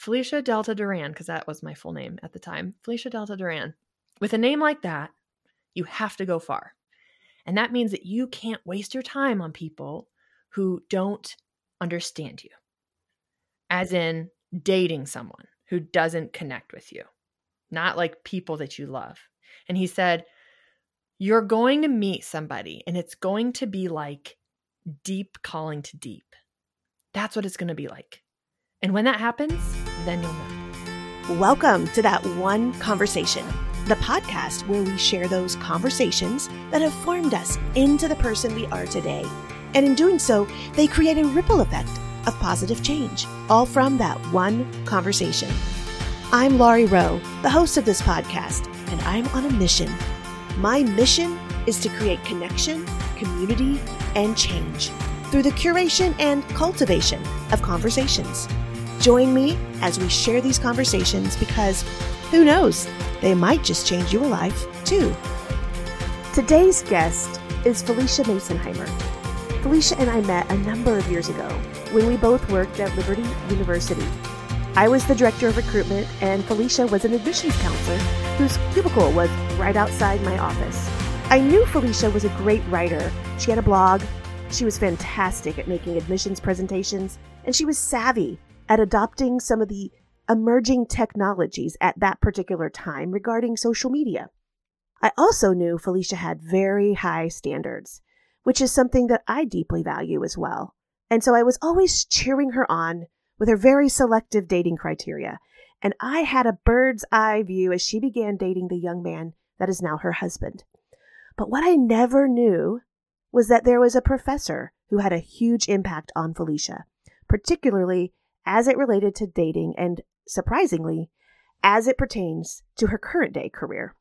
Phylicia Delta Duran, because that was my full name at the time, Phylicia Delta Duran. With a name like that, you have to go far. And that means that you can't waste your time on people who don't understand you, as in dating someone who doesn't connect with you, not like people that you love. And he said, You're going to meet somebody, and it's going to be like deep calling to deep. That's what it's going to be like. And when that happens, then you'll know. Welcome to That One Conversation, the podcast where we share those conversations that have formed us into the person we are today. And in doing so, they create a ripple effect of positive change, all from that one conversation. I'm Laurie Rowe, the host of this podcast, and I'm on a mission. My mission is to create connection, community, and change through the curation and cultivation of conversations. Join me as we share these conversations because who knows, they might just change your life too. Today's guest is Phylicia Masonheimer. Phylicia and I met a number of years ago when we both worked at Liberty University. I was the director of recruitment, and Phylicia was an admissions counselor whose cubicle was right outside my office. I knew Phylicia was a great writer. She had a blog, she was fantastic at making admissions presentations, and she was savvy at adopting some of the emerging technologies at that particular time regarding social media. I also knew Phylicia had very high standards, which is something that I deeply value as well. And so I was always cheering her on with her very selective dating criteria. And I had a bird's eye view as she began dating the young man that is now her husband. But what I never knew was that there was a professor who had a huge impact on Phylicia, particularly as it related to dating and, surprisingly, as it pertains to her current day career.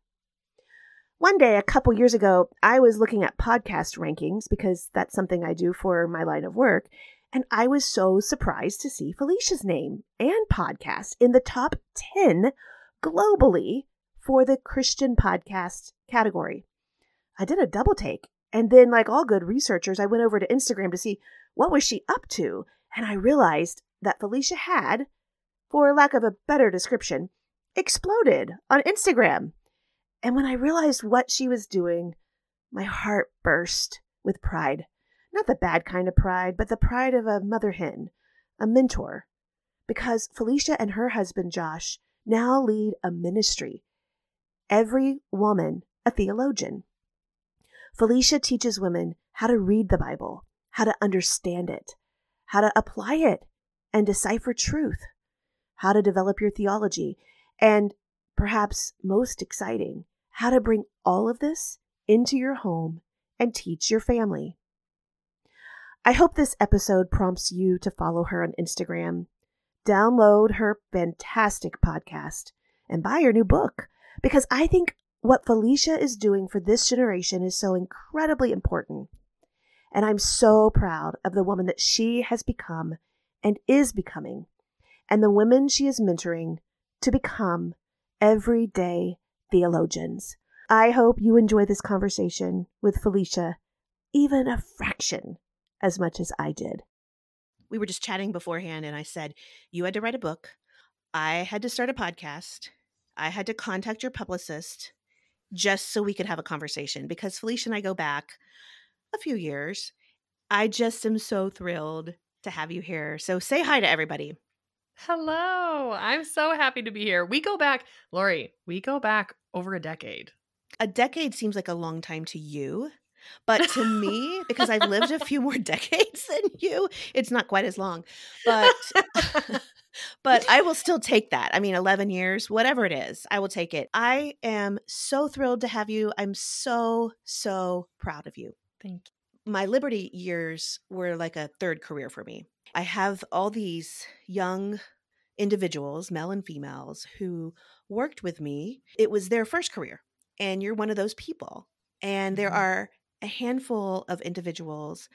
One day, a couple years ago, I was looking at podcast rankings because that's something I do for my line of work, and I was so surprised to see Phylicia's name and podcast in the top 10 globally for the Christian podcast category. I did a double take, and then, like all good researchers, I went over to Instagram to see what was she up to, and I realized that Phylicia had, for lack of a better description, exploded on Instagram. And when I realized what she was doing, my heart burst with pride. Not the bad kind of pride, but the pride of a mother hen, a mentor. Because Phylicia and her husband Josh now lead a ministry. Every woman a theologian. Phylicia teaches women how to read the Bible, how to understand it, how to apply it and decipher truth, how to develop your theology, and perhaps most exciting, how to bring all of this into your home and teach your family. I hope this episode prompts you to follow her on Instagram, download her fantastic podcast, and buy her new book because I think what Phylicia is doing for this generation is so incredibly important. And I'm so proud of the woman that she has become and is becoming, and the women she is mentoring to become everyday theologians. I hope you enjoy this conversation with Phylicia even a fraction as much as I did. We were just chatting beforehand, and I said, You had to write a book. I had to start a podcast. I had to contact your publicist just so we could have a conversation because Phylicia and I go back a few years. I just am so thrilled to have you here. So say hi to everybody. Hello. I'm so happy to be here. We go back, Lori, we go back over a decade. A decade seems like a long time to you. But to me, because I've lived a few more decades than you, it's not quite as long. But but I will still take that. I mean, 11 years, whatever it is, I will take it. I am so thrilled to have you. I'm so so proud of you. Thank you my Liberty years were like a third career for me. I have all these young individuals, male and females, who worked with me. It was their first career, and you're one of those people. And there mm-hmm. are a handful of individuals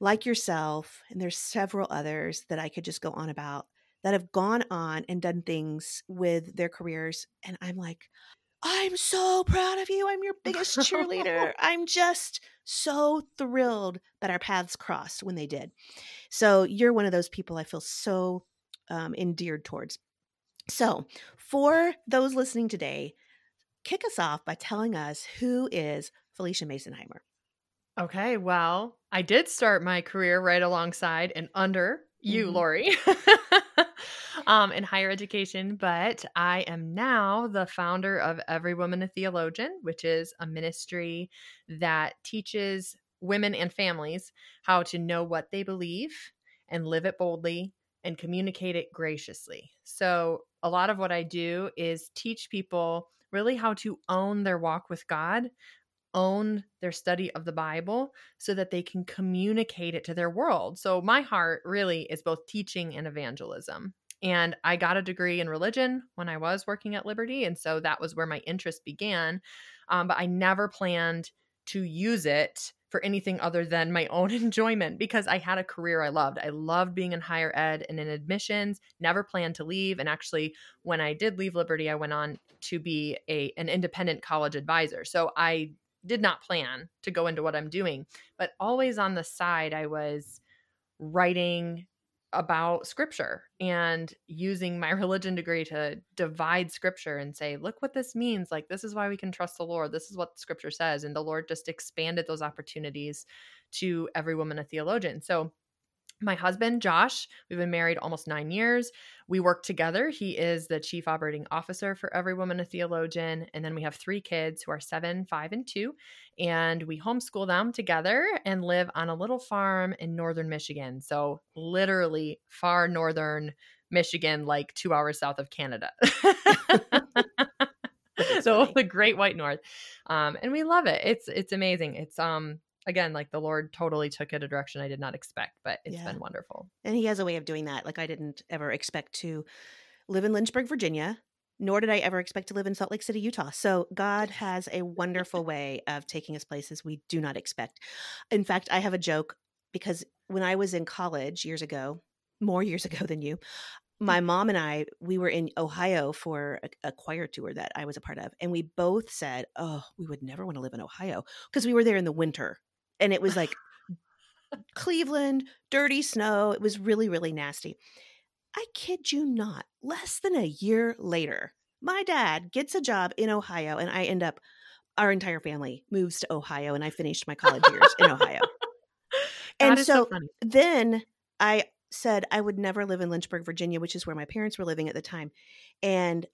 like yourself, and there's several others that I could just go on about that have gone on and done things with their careers. And I'm like, I'm so proud of you. I'm your biggest cheerleader. I'm just so thrilled that our paths crossed when they did. So you're one of those people I feel so um, endeared towards. So, for those listening today, kick us off by telling us who is Phylicia Masonheimer. Okay, well, I did start my career right alongside and under you, Mhm. Lori, um, in higher education, but I am now the founder of Every Woman a Theologian, which is a ministry that teaches women and families how to know what they believe and live it boldly and communicate it graciously. So, a lot of what I do is teach people really how to own their walk with God, own their study of the Bible so that they can communicate it to their world. So, my heart really is both teaching and evangelism. And I got a degree in religion when I was working at Liberty. And so that was where my interest began. Um, but I never planned to use it for anything other than my own enjoyment because I had a career I loved. I loved being in higher ed and in admissions, never planned to leave. And actually, when I did leave Liberty, I went on to be a an independent college advisor. So I did not plan to go into what I'm doing, but always on the side, I was writing about scripture and using my religion degree to divide scripture and say, look what this means. Like, this is why we can trust the Lord. This is what scripture says. And the Lord just expanded those opportunities to every woman a theologian. So, my husband, Josh, we've been married almost nine years. We work together. He is the chief operating officer for Every Woman a Theologian. And then we have three kids who are seven, five, and two. And we homeschool them together and live on a little farm in northern Michigan. So, literally far northern Michigan, like two hours south of Canada. so funny. the great white north um and we love it it's it's amazing it's um again like the lord totally took it a direction i did not expect but it's Yeah. been wonderful And he has a way of doing that. Like I didn't ever expect to live in Lynchburg, Virginia, nor did I ever expect to live in Salt Lake City, Utah. So God has a wonderful way of taking us places we do not expect. In fact, I have a joke because when I was in college years ago, more years ago than you, my mm-hmm. mom and I, we were in Ohio for a, a choir tour that I was a part of. And we both said, Oh, we would never want to live in Ohio because we were there in the winter. And it was like Cleveland, dirty snow. It was really, really nasty. I kid you not. Less than a year later, my dad gets a job in Ohio, and I end up, our entire family moves to Ohio, and I finished my college years in Ohio. And is so then I said I would never live in Lynchburg, Virginia, which is where my parents were living at the time. And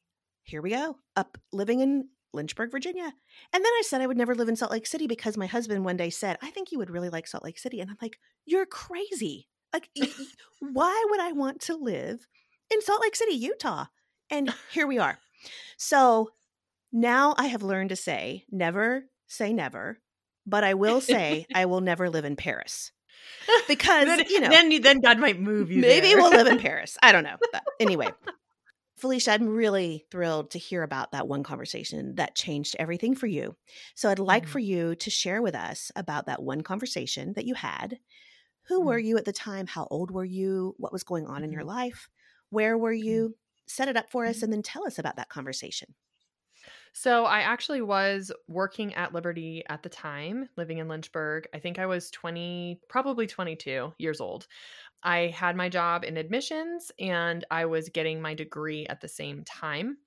here we go, up living in Lynchburg, Virginia. And then I said I would never live in Salt Lake City because my husband one day said, I think you would really like Salt Lake City. And I'm like, you're crazy. Like, why would I want to live in Salt Lake City, Utah? And here we are. So now I have learned to say, never say never, but I will say I will never live in Paris because, then, you know, then then god might move you maybe there. we'll live in Paris. I don't know. But anyway, Phylicia, I'm really thrilled to hear about that one conversation that changed everything for you. So I'd like Mhm. for you to share with us about that one conversation that you had. Who were you at the time? How old were you? What was going on in your life? Where were you? Set it up for us Mhm. and then tell us about that conversation. So I actually was working at Liberty at the time, living in Lynchburg. I think I was 20, probably 22 years old. I had my job in admissions and I was getting my degree at the same time.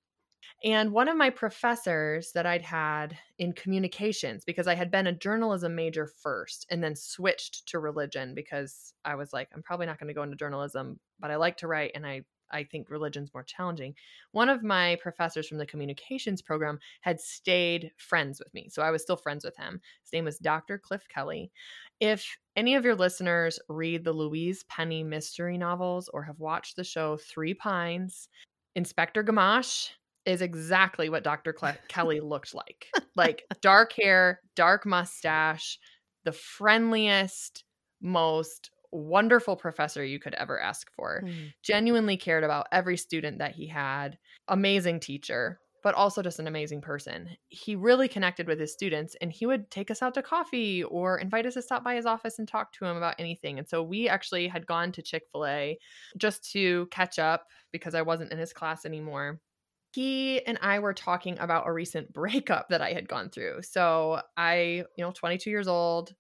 And one of my professors that I'd had in communications, because I had been a journalism major first and then switched to religion because I was like, I'm probably not going to go into journalism, but I like to write and I, I think religion's more challenging. One of my professors from the communications program had stayed friends with me. So I was still friends with him. His name was Dr. Cliff Kelly. If any of your listeners read the Louise Penny mystery novels or have watched the show Three Pines, Inspector Gamache is exactly what Dr. Cle- Kelly looked like. Like dark hair, dark mustache, the friendliest, most wonderful professor you could ever ask for. Mm. Genuinely cared about every student that he had. Amazing teacher, but also just an amazing person. He really connected with his students and he would take us out to coffee or invite us to stop by his office and talk to him about anything. And so we actually had gone to Chick fil A just to catch up because I wasn't in his class anymore he and I were talking about a recent breakup that I had gone through. So I, you know, 22 years old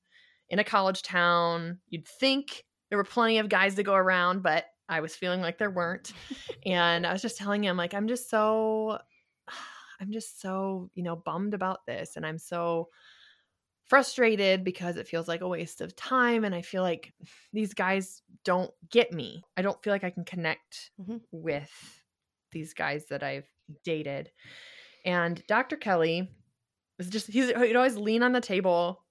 in a college town. You'd think there were plenty of guys to go around, but I was feeling like there weren't. and I was just telling him, like, I'm just so, I'm just so, you know, bummed about this. And I'm so frustrated because it feels like a waste of time. And I feel like these guys don't get me. I don't feel like I can connect mm-hmm. with these guys that I've dated. And Dr. Kelly was just, he's, he'd always lean on the table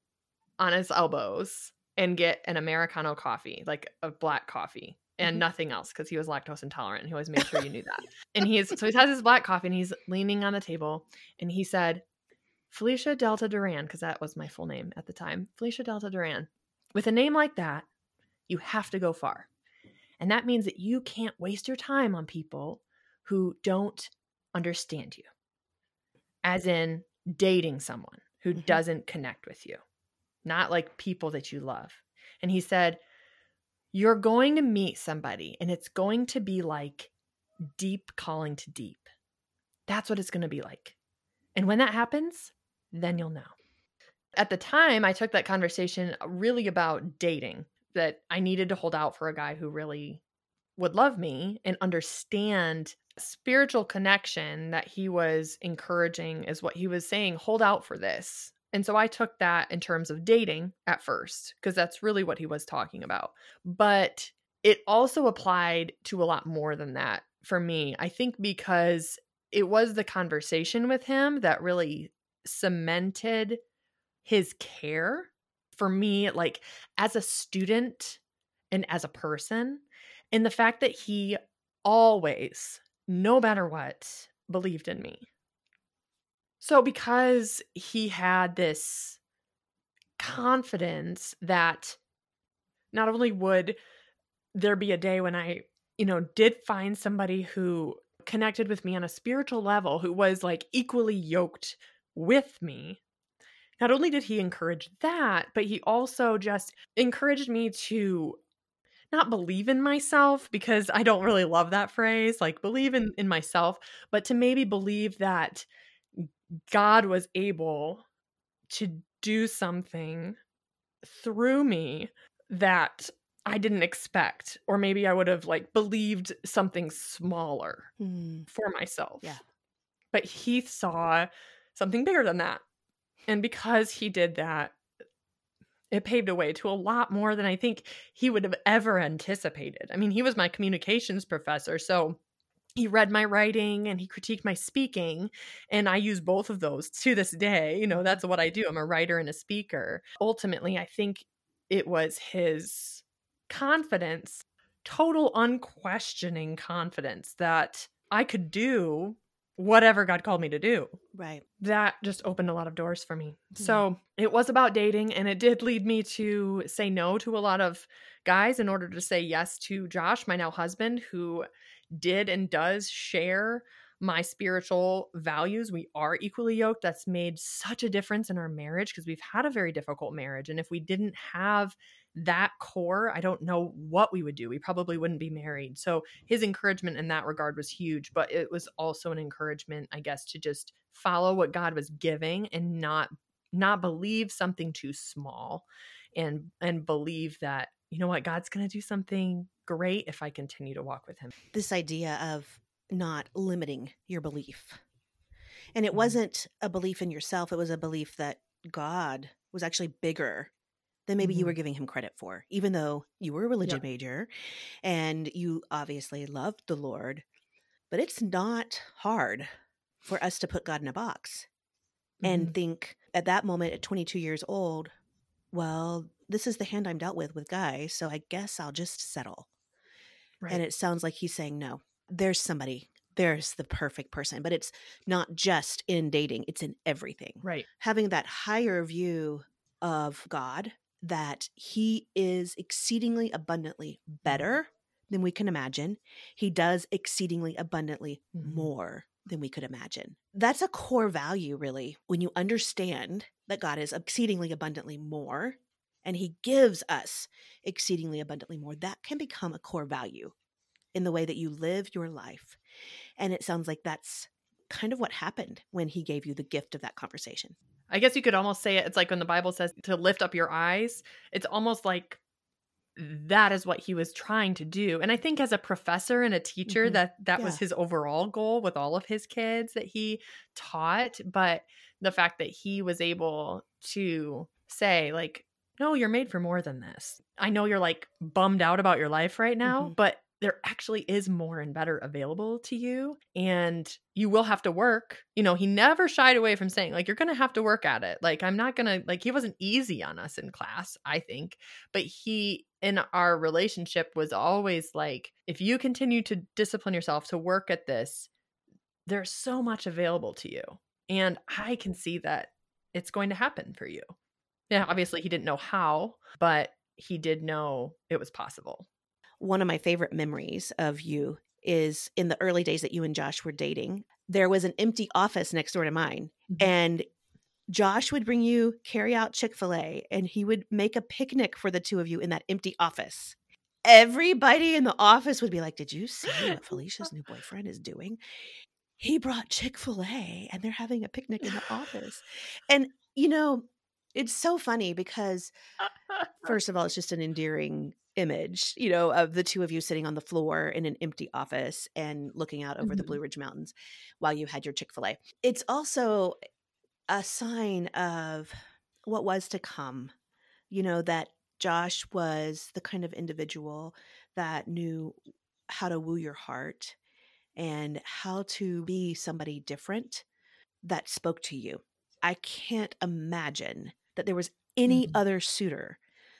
on his elbows and get an Americano coffee, like a black coffee and mm-hmm. nothing else because he was lactose intolerant. He always made sure you knew that. and he's so he has his black coffee and he's leaning on the table and he said, Phylicia Delta Duran, because that was my full name at the time, Phylicia Delta Duran. With a name like that, you have to go far. And that means that you can't waste your time on people who don't understand you, as in dating someone who mm-hmm. doesn't connect with you not like people that you love. And he said, You're going to meet somebody, and it's going to be like deep calling to deep. That's what it's going to be like. And when that happens, then you'll know. At the time, I took that conversation really about dating, that I needed to hold out for a guy who really would love me and understand spiritual connection that he was encouraging is what he was saying hold out for this and so I took that in terms of dating at first, because that's really what he was talking about. But it also applied to a lot more than that for me. I think because it was the conversation with him that really cemented his care for me, like as a student and as a person. And the fact that he always, no matter what, believed in me so, because he had this confidence that not only would there be a day when I, you know, did find somebody who connected with me on a spiritual level, who was like equally yoked with me, not only did he encourage that, but he also just encouraged me to not believe in myself because I don't really love that phrase, like believe in, in myself, but to maybe believe that God was able to do something through me that I didn't expect, or maybe I would have like believed something smaller mm. for myself. Yeah. But he saw something bigger than that. And because he did that, it paved a way to a lot more than I think he would have ever anticipated. I mean, he was my communications professor. So he read my writing and he critiqued my speaking and i use both of those to this day you know that's what i do i'm a writer and a speaker. Ultimately i think it was his confidence total unquestioning confidence that i could do whatever god called me to do. Right. That just opened a lot of doors for me. Mm-hmm. so it was about dating and it did lead me to say no to a lot of guys in order to say yes to josh my now husband who did and does share my spiritual values. We are equally yoked. That's made such a difference in our marriage because we've had a very difficult marriage. And if we didn't have that core, I don't know what we would do. We probably wouldn't be married. So his encouragement in that regard was huge, but it was also an encouragement, I guess, to just follow what God was giving and not not believe something too small and and believe that you know what god's going to do something great if I continue to walk with him. This idea of not limiting your belief. And it Mhm. wasn't a belief in yourself, it was a belief that God was actually bigger than maybe you were Mhm. giving him credit for, even though you were a religion major and you obviously loved the Lord. But it's not hard for us to put God in a box and Mhm. think at that moment at 22 years old, well, this is the hand I'm dealt with with guys, so I guess I'll just settle. Right. And it sounds like he's saying, no, there's somebody, there's the perfect person. But it's not just in dating, it's in everything. right. Having that higher view of God, that he is exceedingly abundantly better than we can imagine. He does exceedingly abundantly Mhm. more than we could imagine. That's a core value, really, when you understand that God is exceedingly abundantly more and he gives us exceedingly abundantly more. That can become a core value in the way that you live your life. And it sounds like that's kind of what happened when he gave you the gift of that conversation. I guess you could almost say it. It's like when the Bible says to lift up your eyes. It's almost like that is what he was trying to do. And I think as a professor and a teacher Mhm. that that Yeah. was his overall goal with all of his kids that he taught, but the fact that he was able to say like no, you're made for more than this. I know you're like bummed out about your life right now, Mhm. but there actually is more and better available to you and you will have to work. You know, he never shied away from saying like you're going to have to work at it. Like I'm not going to like he wasn't easy on us in class, I think, but he in our relationship was always like if you continue to discipline yourself to work at this, there's so much available to you. And I can see that it's going to happen for you. Yeah, obviously he didn't know how, but he did know it was possible. One of my favorite memories of you is in the early days that you and Josh were dating. There was an empty office next door to mine, Mhm. and Josh would bring you carry out Chick fil A, and he would make a picnic for the two of you in that empty office. Everybody in the office would be like, Did you see what Phylicia's new boyfriend is doing? He brought Chick fil A, and they're having a picnic in the office. And, you know, it's so funny because first of all, it's just an endearing image, you know, of the two of you sitting on the floor in an empty office and looking out over the Mhm. Blue Ridge Mountains while you had your Chick fil A. It's also a sign of what was to come, you know, that Josh was the kind of individual that knew how to woo your heart and how to be somebody different that spoke to you. I can't imagine that there was any Mhm. other suitor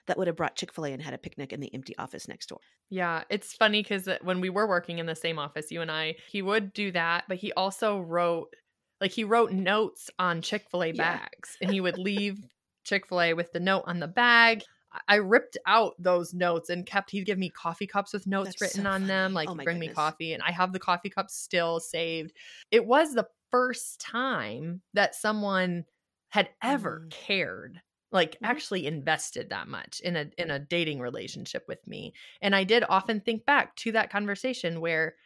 that would have brought Chick fil A and had a picnic in the empty office next door. Yeah, it's funny because when we were working in the same office, you and I, he would do that, but he also wrote, like, he wrote notes on Chick fil A Yeah. bags and he would leave Chick fil A with the note on the bag. I- ripped out those notes and kept, he'd give me coffee cups with notes That's written so on them. Like, Oh bring me coffee and I have the coffee cups still saved. It was the first time that someone had ever Mm. cared like Mhm. actually invested that much in a in a dating relationship with me and i did often think back to that conversation where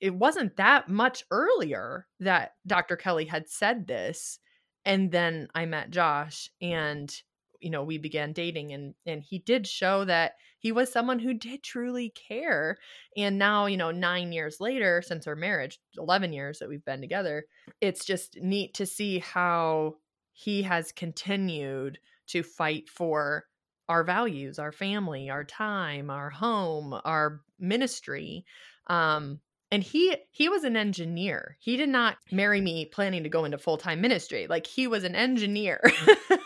it wasn't that much earlier that dr kelly had said this and then i met josh and you know we began dating and and he did show that he was someone who did truly care and now you know 9 years later since our marriage 11 years that we've been together it's just neat to see how he has continued to fight for our values, our family, our time, our home, our ministry. Um and he he was an engineer. He did not marry me planning to go into full-time ministry. Like he was an engineer.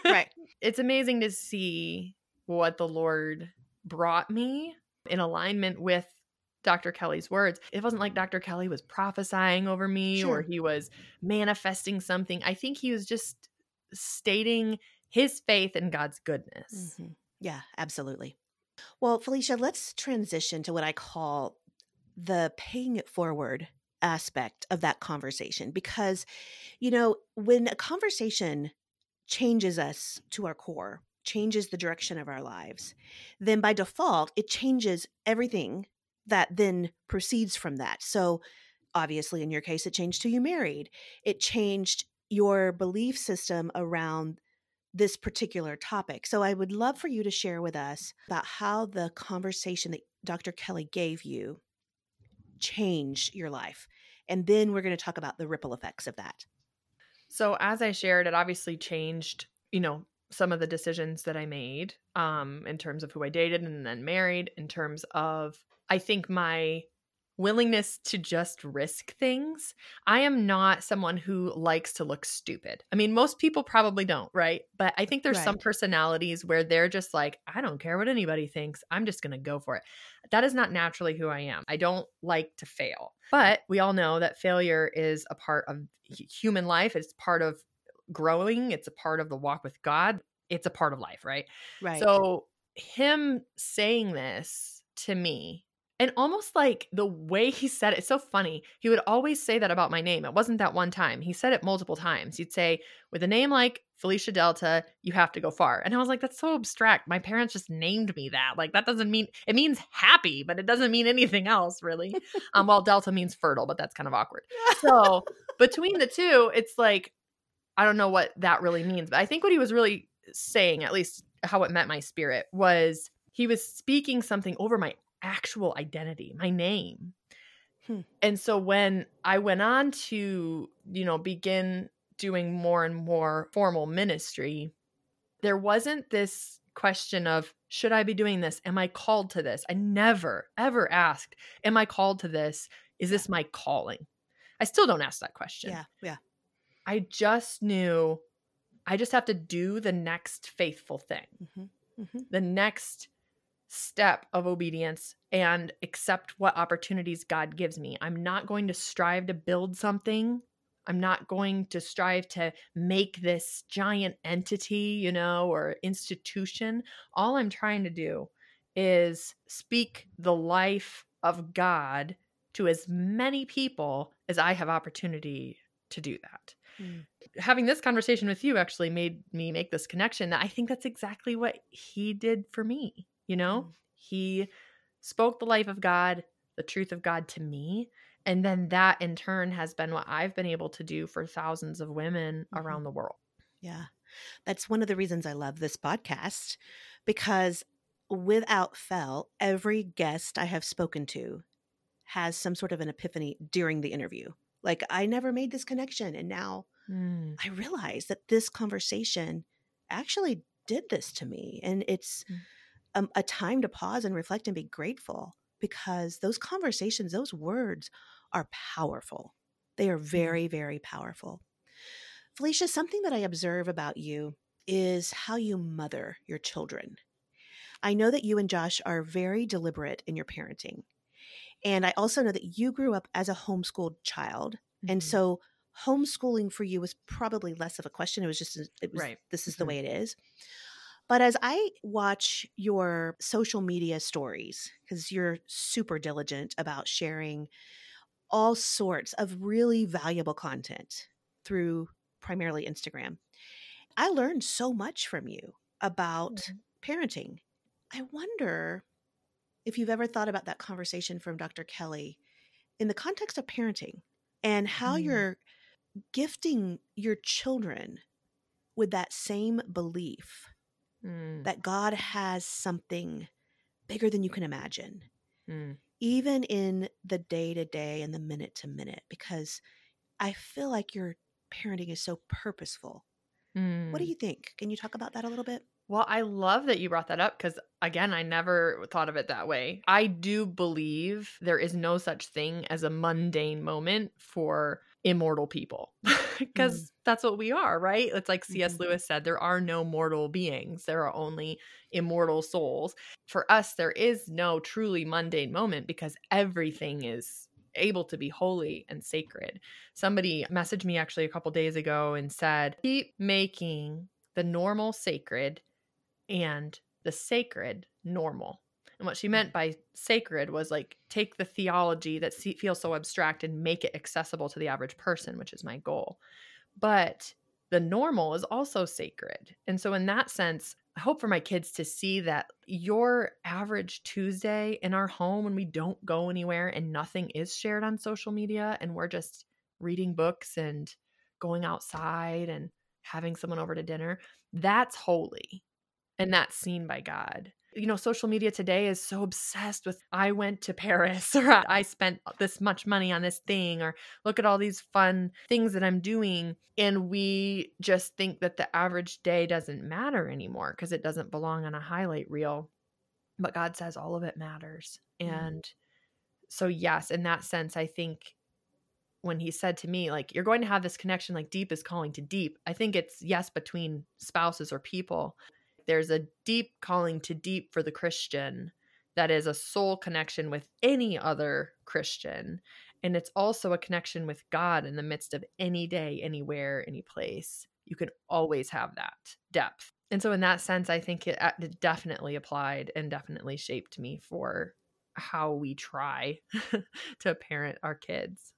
Right. It's amazing to see what the Lord brought me in alignment with Dr. Kelly's words. It wasn't like Dr. Kelly was prophesying over me Sure. or he was manifesting something. I think he was just stating his faith in God's goodness. Mhm. Yeah, absolutely. Well, Phylicia, let's transition to what I call the paying it forward aspect of that conversation because, you know, when a conversation changes us to our core, changes the direction of our lives, then by default, it changes everything that then proceeds from that. So, obviously, in your case, it changed who you married, it changed your belief system around this particular topic. So I would love for you to share with us about how the conversation that Dr. Kelly gave you changed your life. And then we're going to talk about the ripple effects of that. So as I shared, it obviously changed, you know, some of the decisions that I made um in terms of who I dated and then married, in terms of I think my willingness to just risk things. I am not someone who likes to look stupid. I mean, most people probably don't, right? But I think there's some personalities where they're just like, I don't care what anybody thinks. I'm just going to go for it. That is not naturally who I am. I don't like to fail. But we all know that failure is a part of human life. It's part of growing, it's a part of the walk with God. It's a part of life, right? Right. So him saying this to me and almost like the way he said it, it's so funny. He would always say that about my name. It wasn't that one time. He said it multiple times. He'd say, with a name like Phylicia Delta, you have to go far. And I was like, that's so abstract. My parents just named me that. Like, that doesn't mean, it means happy, but it doesn't mean anything else, really. um, well, Delta means fertile, but that's kind of awkward. So between the two, it's like, I don't know what that really means. But I think what he was really saying, at least how it met my spirit, was he was speaking something over my actual identity, my name. Hmm. And so when I went on to, you know, begin doing more and more formal ministry, there wasn't this question of, should I be doing this? Am I called to this? I never, ever asked, Am I called to this? Is this my calling? I still don't ask that question. Yeah. Yeah. I just knew I just have to do the next faithful thing, Mm-hmm. Mm-hmm. the next step of obedience and accept what opportunities God gives me. I'm not going to strive to build something. I'm not going to strive to make this giant entity, you know, or institution. All I'm trying to do is speak the life of God to as many people as I have opportunity to do that. Mm. Having this conversation with you actually made me make this connection that I think that's exactly what he did for me. You know, Mm. he spoke the life of God, the truth of God to me. And then that in turn has been what I've been able to do for thousands of women Mhm. around the world. Yeah. That's one of the reasons I love this podcast because without fail, every guest I have spoken to has some sort of an epiphany during the interview. Like, I never made this connection. And now Mm. I realize that this conversation actually did this to me. And it's Mm. Um, a time to pause and reflect and be grateful because those conversations, those words are powerful. They are very, very powerful. Phylicia, something that I observe about you is how you mother your children. I know that you and Josh are very deliberate in your parenting. And I also know that you grew up as a homeschooled child. And Mhm. so homeschooling for you was probably less of a question. It was just, it was, Right. this is the Mhm. way it is. But as I watch your social media stories, because you're super diligent about sharing all sorts of really valuable content through primarily Instagram, I learned so much from you about Mhm. parenting. I wonder if you've ever thought about that conversation from Dr. Kelly in the context of parenting and how Mm. you're gifting your children with that same belief Mm. that God has something bigger than you can imagine, Mm. even in the day to day and the minute to minute, because I feel like your parenting is so purposeful. What do Mm. you think? Can you talk about that a little bit? Well, I love that you brought that up because, again, I never thought of it that way. I do believe there is no such thing as a mundane moment for immortal people because that's what we are, right? It's like C.S. Mhm. Lewis said there are no mortal beings, there are only immortal souls. For us, there is no truly mundane moment because everything is able to be holy and sacred. Somebody messaged me actually a couple days ago and said, keep making the normal sacred and the sacred normal. And what she meant by sacred was like take the theology that feels so abstract and make it accessible to the average person, which is my goal. But the normal is also sacred. And so, in that sense, I hope for my kids to see that your average Tuesday in our home when we don't go anywhere and nothing is shared on social media and we're just reading books and going outside and having someone over to dinner, that's holy and that's seen by God. You know, social media today is so obsessed with I went to Paris or I spent this much money on this thing or look at all these fun things that I'm doing. And we just think that the average day doesn't matter anymore because it doesn't belong on a highlight reel. But God says all of it matters. Mm. And so, yes, in that sense, I think when he said to me, like, you're going to have this connection, like deep is calling to deep, I think it's yes, between spouses or people. There's a deep calling to deep for the Christian that is a soul connection with any other Christian. And it's also a connection with God in the midst of any day, anywhere, any place. You can always have that depth. And so, in that sense, I think it, it definitely applied and definitely shaped me for how we try to parent our kids.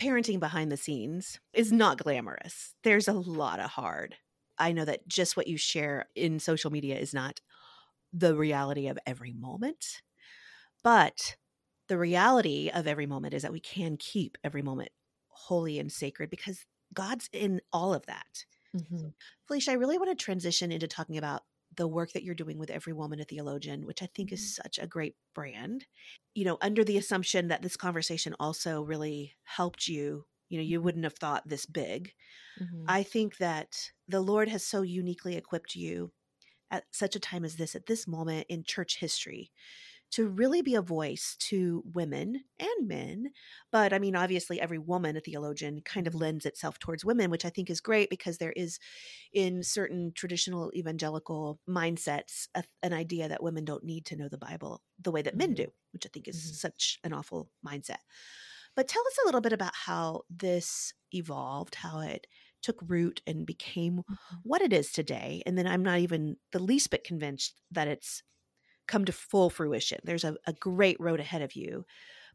Parenting behind the scenes is not glamorous. There's a lot of hard. I know that just what you share in social media is not the reality of every moment, but the reality of every moment is that we can keep every moment holy and sacred because God's in all of that. Mm-hmm. Phylicia, I really want to transition into talking about the work that you're doing with Every Woman a Theologian, which I think is Mm-hmm. such a great brand. You know, under the assumption that this conversation also really helped you, you know, you wouldn't have thought this big. Mhm. I think that the Lord has so uniquely equipped you at such a time as this, at this moment in church history, to really be a voice to women and men. But I mean, obviously, every woman, a theologian, kind of lends itself towards women, which I think is great because there is, in certain traditional evangelical mindsets, a, an idea that women don't need to know the Bible the way that men Mhm. do, which I think is Mhm. such an awful mindset. But tell us a little bit about how this evolved, how it took root and became Mhm. what it is today. And then I'm not even the least bit convinced that it's come to full fruition. There's a, a great road ahead of you.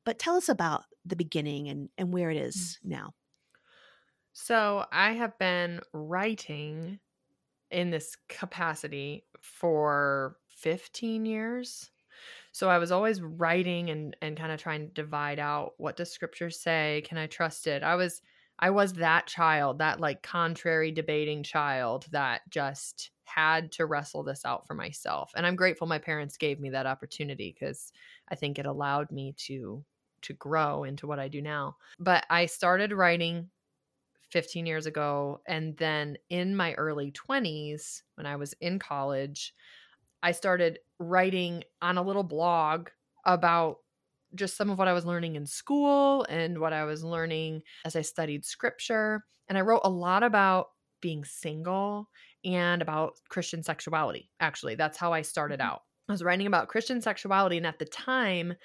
But tell us about the beginning and, and where it is now. So I have been writing in this capacity for 15 years. So I was always writing and and kind of trying to divide out what does scripture say? Can I trust it? I was I was that child, that like contrary debating child that just had to wrestle this out for myself. And I'm grateful my parents gave me that opportunity cuz I think it allowed me to to grow into what I do now. But I started writing 15 years ago. And then in my early 20s, when I was in college, I started writing on a little blog about just some of what I was learning in school and what I was learning as I studied scripture. And I wrote a lot about being single and about Christian sexuality. Actually, that's how I started Mhm. out. I was writing about Christian sexuality. And at the time,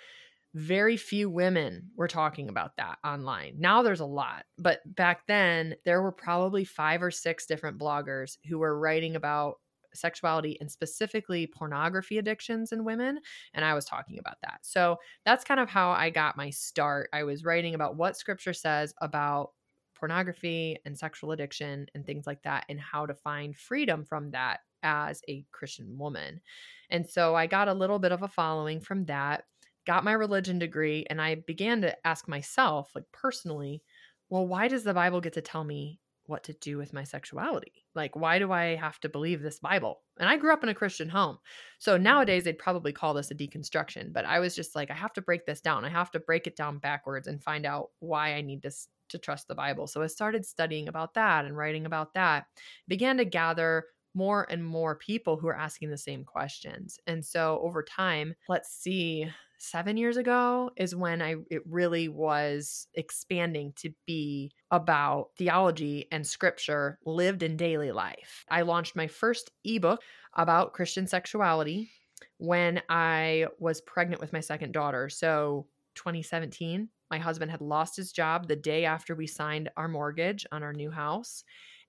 very few women were talking about that online. Now there's a lot, but back then there were probably five or six different bloggers who were writing about sexuality and specifically pornography addictions in women. And I was talking mm-hmm. about that. So that's kind of how I got my start. I was writing about what scripture says about pornography and sexual addiction and things like that, and how to find freedom from that as a Christian woman. And so I got a little bit of a following from that got my religion degree and I began to ask myself, like personally, well, why does the Bible get to tell me what to do with my sexuality? Like, why do I have to believe this Bible? And I grew up in a Christian home. So mm-hmm. nowadays they'd probably call this a deconstruction, but I was just like, I have to break this down. I have to break it down backwards and find out why I need to, to trust the Bible. So I started studying about that and writing about that, began to gather more and more people who are asking the same questions. And so over time, let's see, seven years ago is when I it really was expanding to be about theology and scripture lived in daily life. I launched my first ebook about Christian sexuality when I was pregnant with my second daughter. So 2017, my husband had lost his job the day after we signed our mortgage on our new house.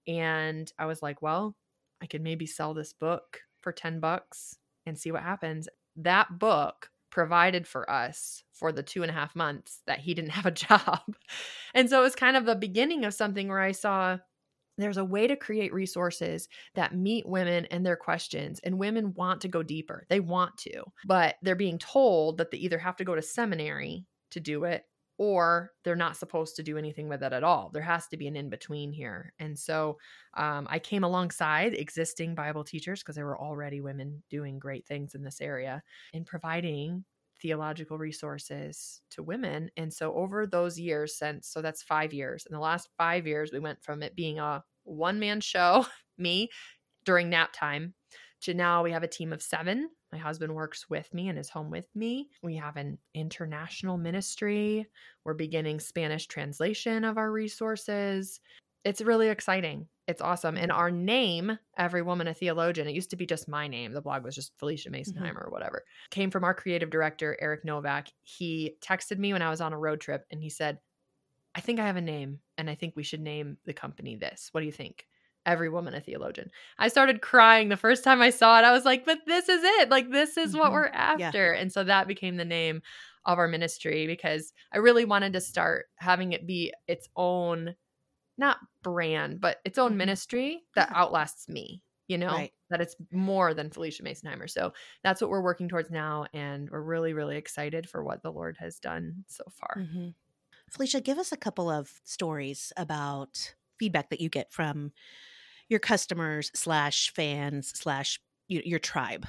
And I was like, well, I could maybe sell this book for 10 bucks and see what happens. That book provided for us for the two and a half months that he didn't have a job. And so it was kind of the beginning of something where I saw there's a way to create resources that meet women and their questions and women want to go deeper they want to but they're being told that they either have to go to seminary to do it or they're not supposed to do anything with it at all there has to be an in between here and so um, i came alongside existing bible teachers because there were already women doing great things in this area in providing theological resources to women. And so over those years since, so that's five years. In the last five years, we went from it being a one man show, me during nap time, to now we have a team of seven. My husband works with me and is home with me. We have an international ministry. We're beginning Spanish translation of our resources. It's really exciting. It's awesome. And our name, Every Woman a Theologian, it used to be just my name. The blog was just Phylicia Masonheimer mm-hmm. or whatever. Came from our creative director, Eric Novak. He texted me when I was on a road trip and he said, I think I have a name and I think we should name the company this. What do you think? Every Woman a Theologian. I started crying the first time I saw it. I was like, but this is it. Like, this is mm-hmm. what we're after. Yeah. And so that became the name of our ministry because I really wanted to start having it be its own not brand, but its own ministry that outlasts me, you know, right. that it's more than Phylicia Masonheimer. So that's what we're working towards now. And we're really, really excited for what the Lord has done so far. Mm-hmm. Phylicia, give us a couple of stories about feedback that you get from your customers slash fans slash your tribe?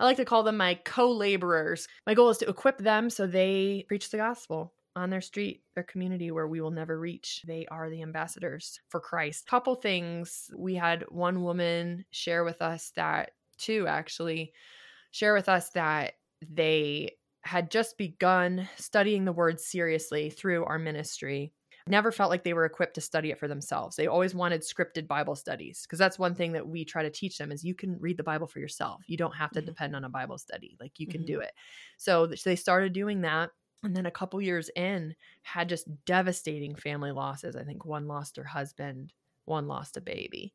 I like to call them my co laborers. My goal is to equip them so they preach the gospel on their street, their community where we will never reach. They are the ambassadors for Christ. Couple things. We had one woman share with us that, two actually, share with us that they had just begun studying the word seriously through our ministry never felt like they were equipped to study it for themselves. They always wanted scripted Bible studies because that's one thing that we try to teach them is you can read the Bible for yourself. You don't have to mm-hmm. depend on a Bible study. Like you can mm-hmm. do it. So they started doing that and then a couple years in had just devastating family losses. I think one lost her husband, one lost a baby.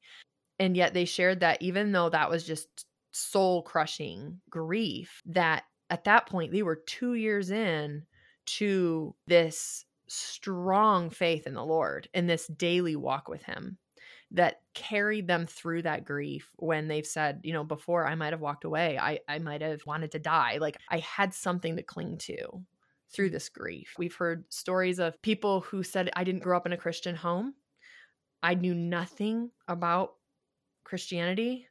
And yet they shared that even though that was just soul crushing grief that at that point they were 2 years in to this strong faith in the Lord in this daily walk with Him that carried them through that grief when they've said, you know, before I might have walked away, I, I might have wanted to die. Like I had something to cling to through this grief. We've heard stories of people who said, I didn't grow up in a Christian home. I knew nothing about Christianity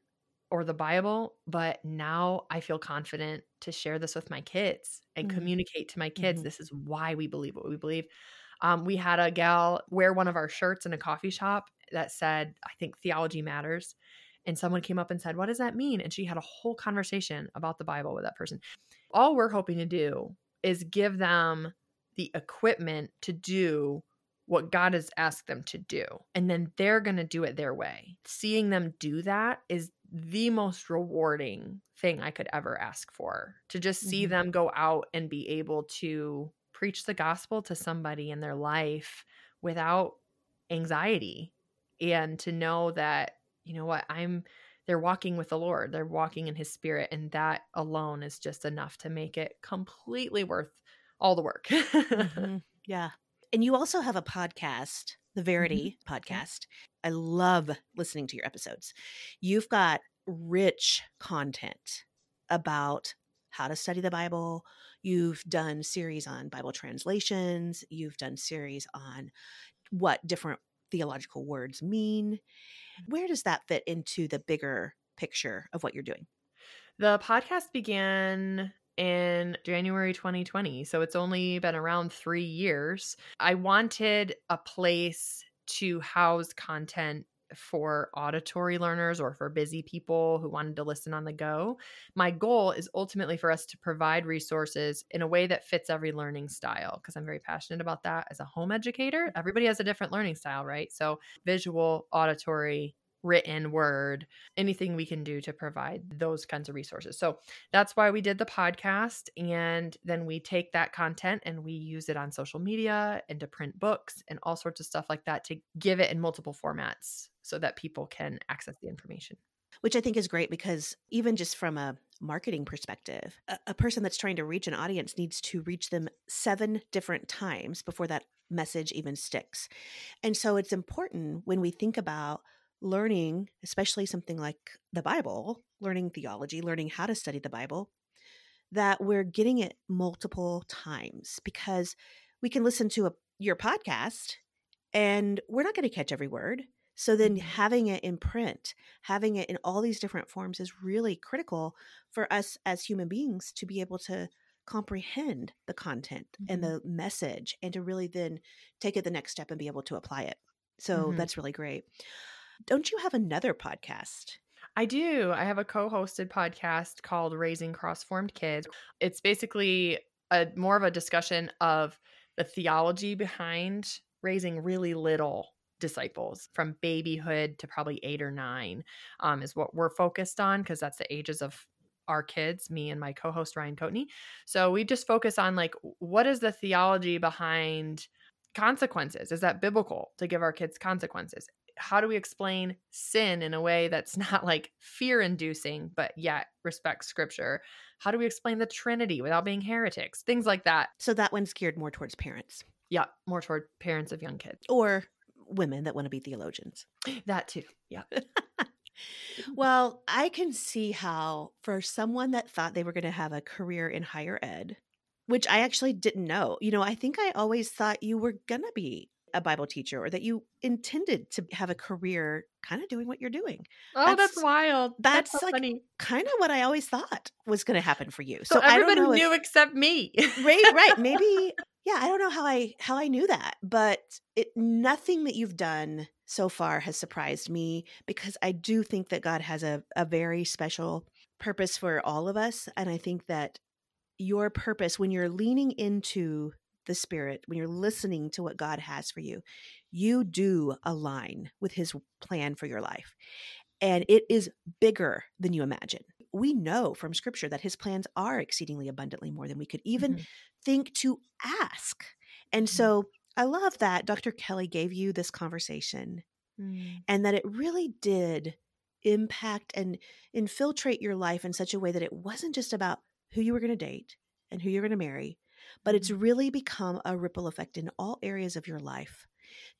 or the Bible, but now I feel confident to share this with my kids and mm-hmm. communicate to my kids mm-hmm. this is why we believe what we believe. Um, we had a gal wear one of our shirts in a coffee shop that said, I think theology matters. And someone came up and said, What does that mean? And she had a whole conversation about the Bible with that person. All we're hoping to do is give them the equipment to do what God has asked them to do. And then they're going to do it their way. Seeing them do that is the most rewarding thing I could ever ask for. To just see mm-hmm. them go out and be able to preach the gospel to somebody in their life without anxiety and to know that, you know what, I'm they're walking with the Lord. They're walking in his spirit and that alone is just enough to make it completely worth all the work. mm-hmm. Yeah. And you also have a podcast, the Verity mm-hmm. podcast. I love listening to your episodes. You've got rich content about how to study the Bible. You've done series on Bible translations. You've done series on what different theological words mean. Where does that fit into the bigger picture of what you're doing? The podcast began in January 2020. So it's only been around three years. I wanted a place to house content for auditory learners or for busy people who wanted to listen on the go. My goal is ultimately for us to provide resources in a way that fits every learning style because I'm very passionate about that as a home educator. Mm. Everybody has a different learning style, right? So, visual, auditory, written word, anything we can do to provide those kinds of resources. So that's why we did the podcast. And then we take that content and we use it on social media and to print books and all sorts of stuff like that to give it in multiple formats so that people can access the information. Which I think is great because even just from a marketing perspective, a, a person that's trying to reach an audience needs to reach them seven different times before that message even sticks. And so it's important when we think about learning, especially something like the Bible, learning theology, learning how to study the Bible, that we're getting it multiple times because we can listen to a, your podcast and we're not going to catch every word. So then mm-hmm. having it in print, having it in all these different forms is really critical for us as human beings to be able to comprehend the content mm-hmm. and the message and to really then take it the next step and be able to apply it. So mm-hmm. that's really great. Don't you have another podcast? I do. I have a co-hosted podcast called Raising Cross-Formed Kids. It's basically a more of a discussion of the theology behind raising really little disciples from babyhood to probably eight or nine um, is what we're focused on because that's the ages of our kids me and my co-host ryan coatney so we just focus on like what is the theology behind consequences is that biblical to give our kids consequences how do we explain sin in a way that's not like fear inducing, but yet respects scripture? How do we explain the Trinity without being heretics? Things like that. So that one's geared more towards parents. Yeah, more toward parents of young kids. Or women that want to be theologians. That too. Yeah. well, I can see how for someone that thought they were going to have a career in higher ed, which I actually didn't know. You know, I think I always thought you were going to be a Bible teacher or that you intended to have a career kind of doing what you're doing. Oh, that's, that's wild. That's, that's so like funny. kind of what I always thought was going to happen for you. So, so everybody knew if, except me. right, right. Maybe yeah, I don't know how I how I knew that, but it nothing that you've done so far has surprised me because I do think that God has a a very special purpose for all of us and I think that your purpose when you're leaning into the spirit when you're listening to what God has for you you do align with his plan for your life and it is bigger than you imagine we know from scripture that his plans are exceedingly abundantly more than we could even mm-hmm. think to ask and mm-hmm. so i love that dr kelly gave you this conversation mm. and that it really did impact and infiltrate your life in such a way that it wasn't just about who you were going to date and who you're going to marry, but it's really become a ripple effect in all areas of your life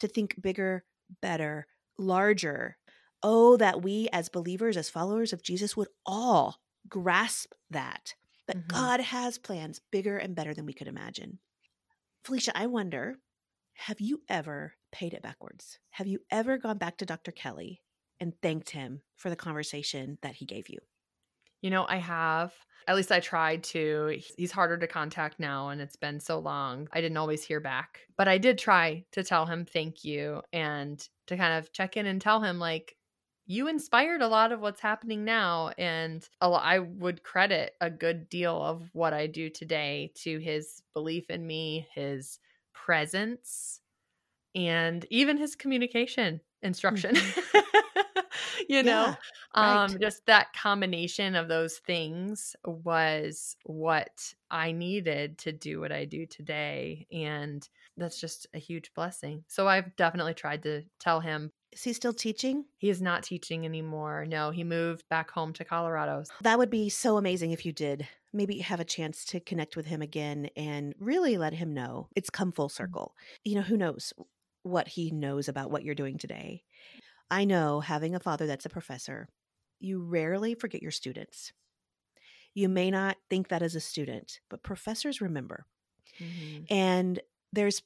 to think bigger, better, larger. Oh, that we as believers, as followers of Jesus, would all grasp that, that mm-hmm. God has plans bigger and better than we could imagine. Phylicia, I wonder have you ever paid it backwards? Have you ever gone back to Dr. Kelly and thanked him for the conversation that he gave you? You know, I have. At least I tried to. He's harder to contact now, and it's been so long. I didn't always hear back, but I did try to tell him thank you and to kind of check in and tell him, like, you inspired a lot of what's happening now. And I would credit a good deal of what I do today to his belief in me, his presence, and even his communication instruction. Mm-hmm. You know? Yeah, um just that combination of those things was what i needed to do what i do today and that's just a huge blessing. So i've definitely tried to tell him. Is he still teaching? He is not teaching anymore no he moved back home to colorado. That would be so amazing if you did. Maybe have a chance to connect with him again and really let him know. It's come full mm. circle. You know who knows what he knows about what you're doing today I know having a father that's a professor, you rarely forget your students. You may not think that as a student, but professors remember. Mm-hmm. And there's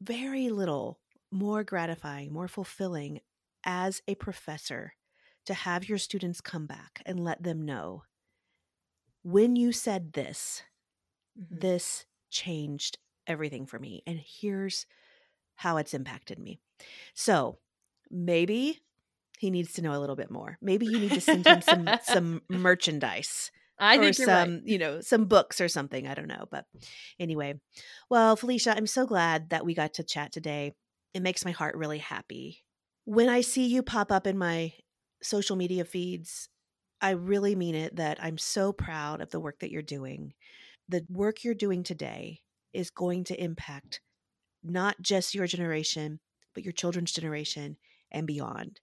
very little more gratifying, more fulfilling as a professor to have your students come back and let them know when you said this, mm-hmm. this changed everything for me. And here's how it's impacted me. So, maybe he needs to know a little bit more. Maybe you need to send him some some merchandise. I think some, right. you know, some books or something. I don't know, but anyway. Well, Phylicia, I'm so glad that we got to chat today. It makes my heart really happy. When I see you pop up in my social media feeds, I really mean it that I'm so proud of the work that you're doing. The work you're doing today is going to impact not just your generation, but your children's generation and beyond.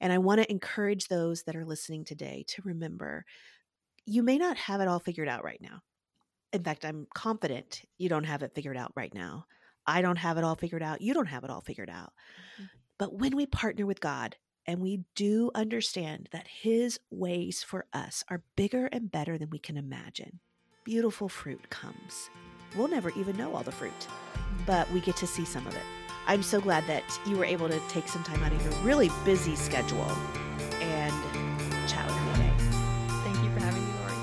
And I want to encourage those that are listening today to remember you may not have it all figured out right now. In fact, I'm confident you don't have it figured out right now. I don't have it all figured out. You don't have it all figured out. Mm-hmm. But when we partner with God and we do understand that His ways for us are bigger and better than we can imagine, beautiful fruit comes. We'll never even know all the fruit, but we get to see some of it. I'm so glad that you were able to take some time out of your really busy schedule and chat with me today. Thank you for having me, Lori.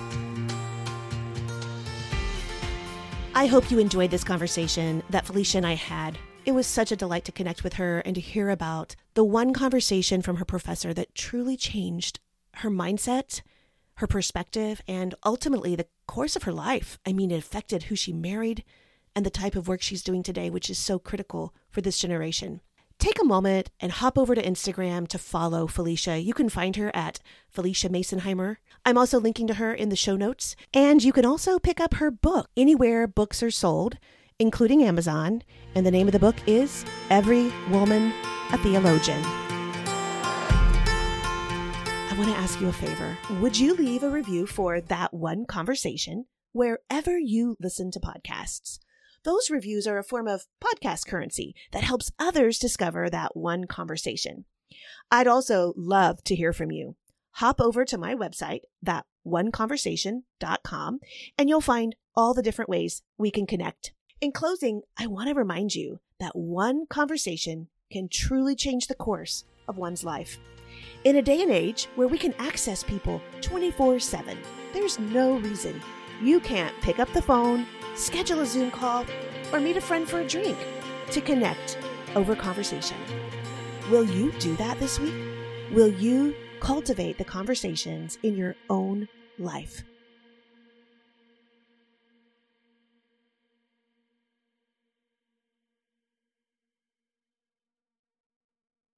I hope you enjoyed this conversation that Phylicia and I had. It was such a delight to connect with her and to hear about the one conversation from her professor that truly changed her mindset, her perspective, and ultimately the course of her life. I mean, it affected who she married, and the type of work she's doing today, which is so critical for this generation. Take a moment and hop over to Instagram to follow Phylicia. You can find her at Phylicia Masonheimer. I'm also linking to her in the show notes. And you can also pick up her book anywhere books are sold, including Amazon. And the name of the book is Every Woman a Theologian. I want to ask you a favor. Would you leave a review for that one conversation wherever you listen to podcasts? Those reviews are a form of podcast currency that helps others discover that one conversation. I'd also love to hear from you. Hop over to my website, that oneconversation.com, and you'll find all the different ways we can connect. In closing, I want to remind you that one conversation can truly change the course of one's life. In a day and age where we can access people 24 7, there's no reason you can't pick up the phone, schedule a Zoom call, or meet a friend for a drink to connect over conversation. Will you do that this week? Will you cultivate the conversations in your own life?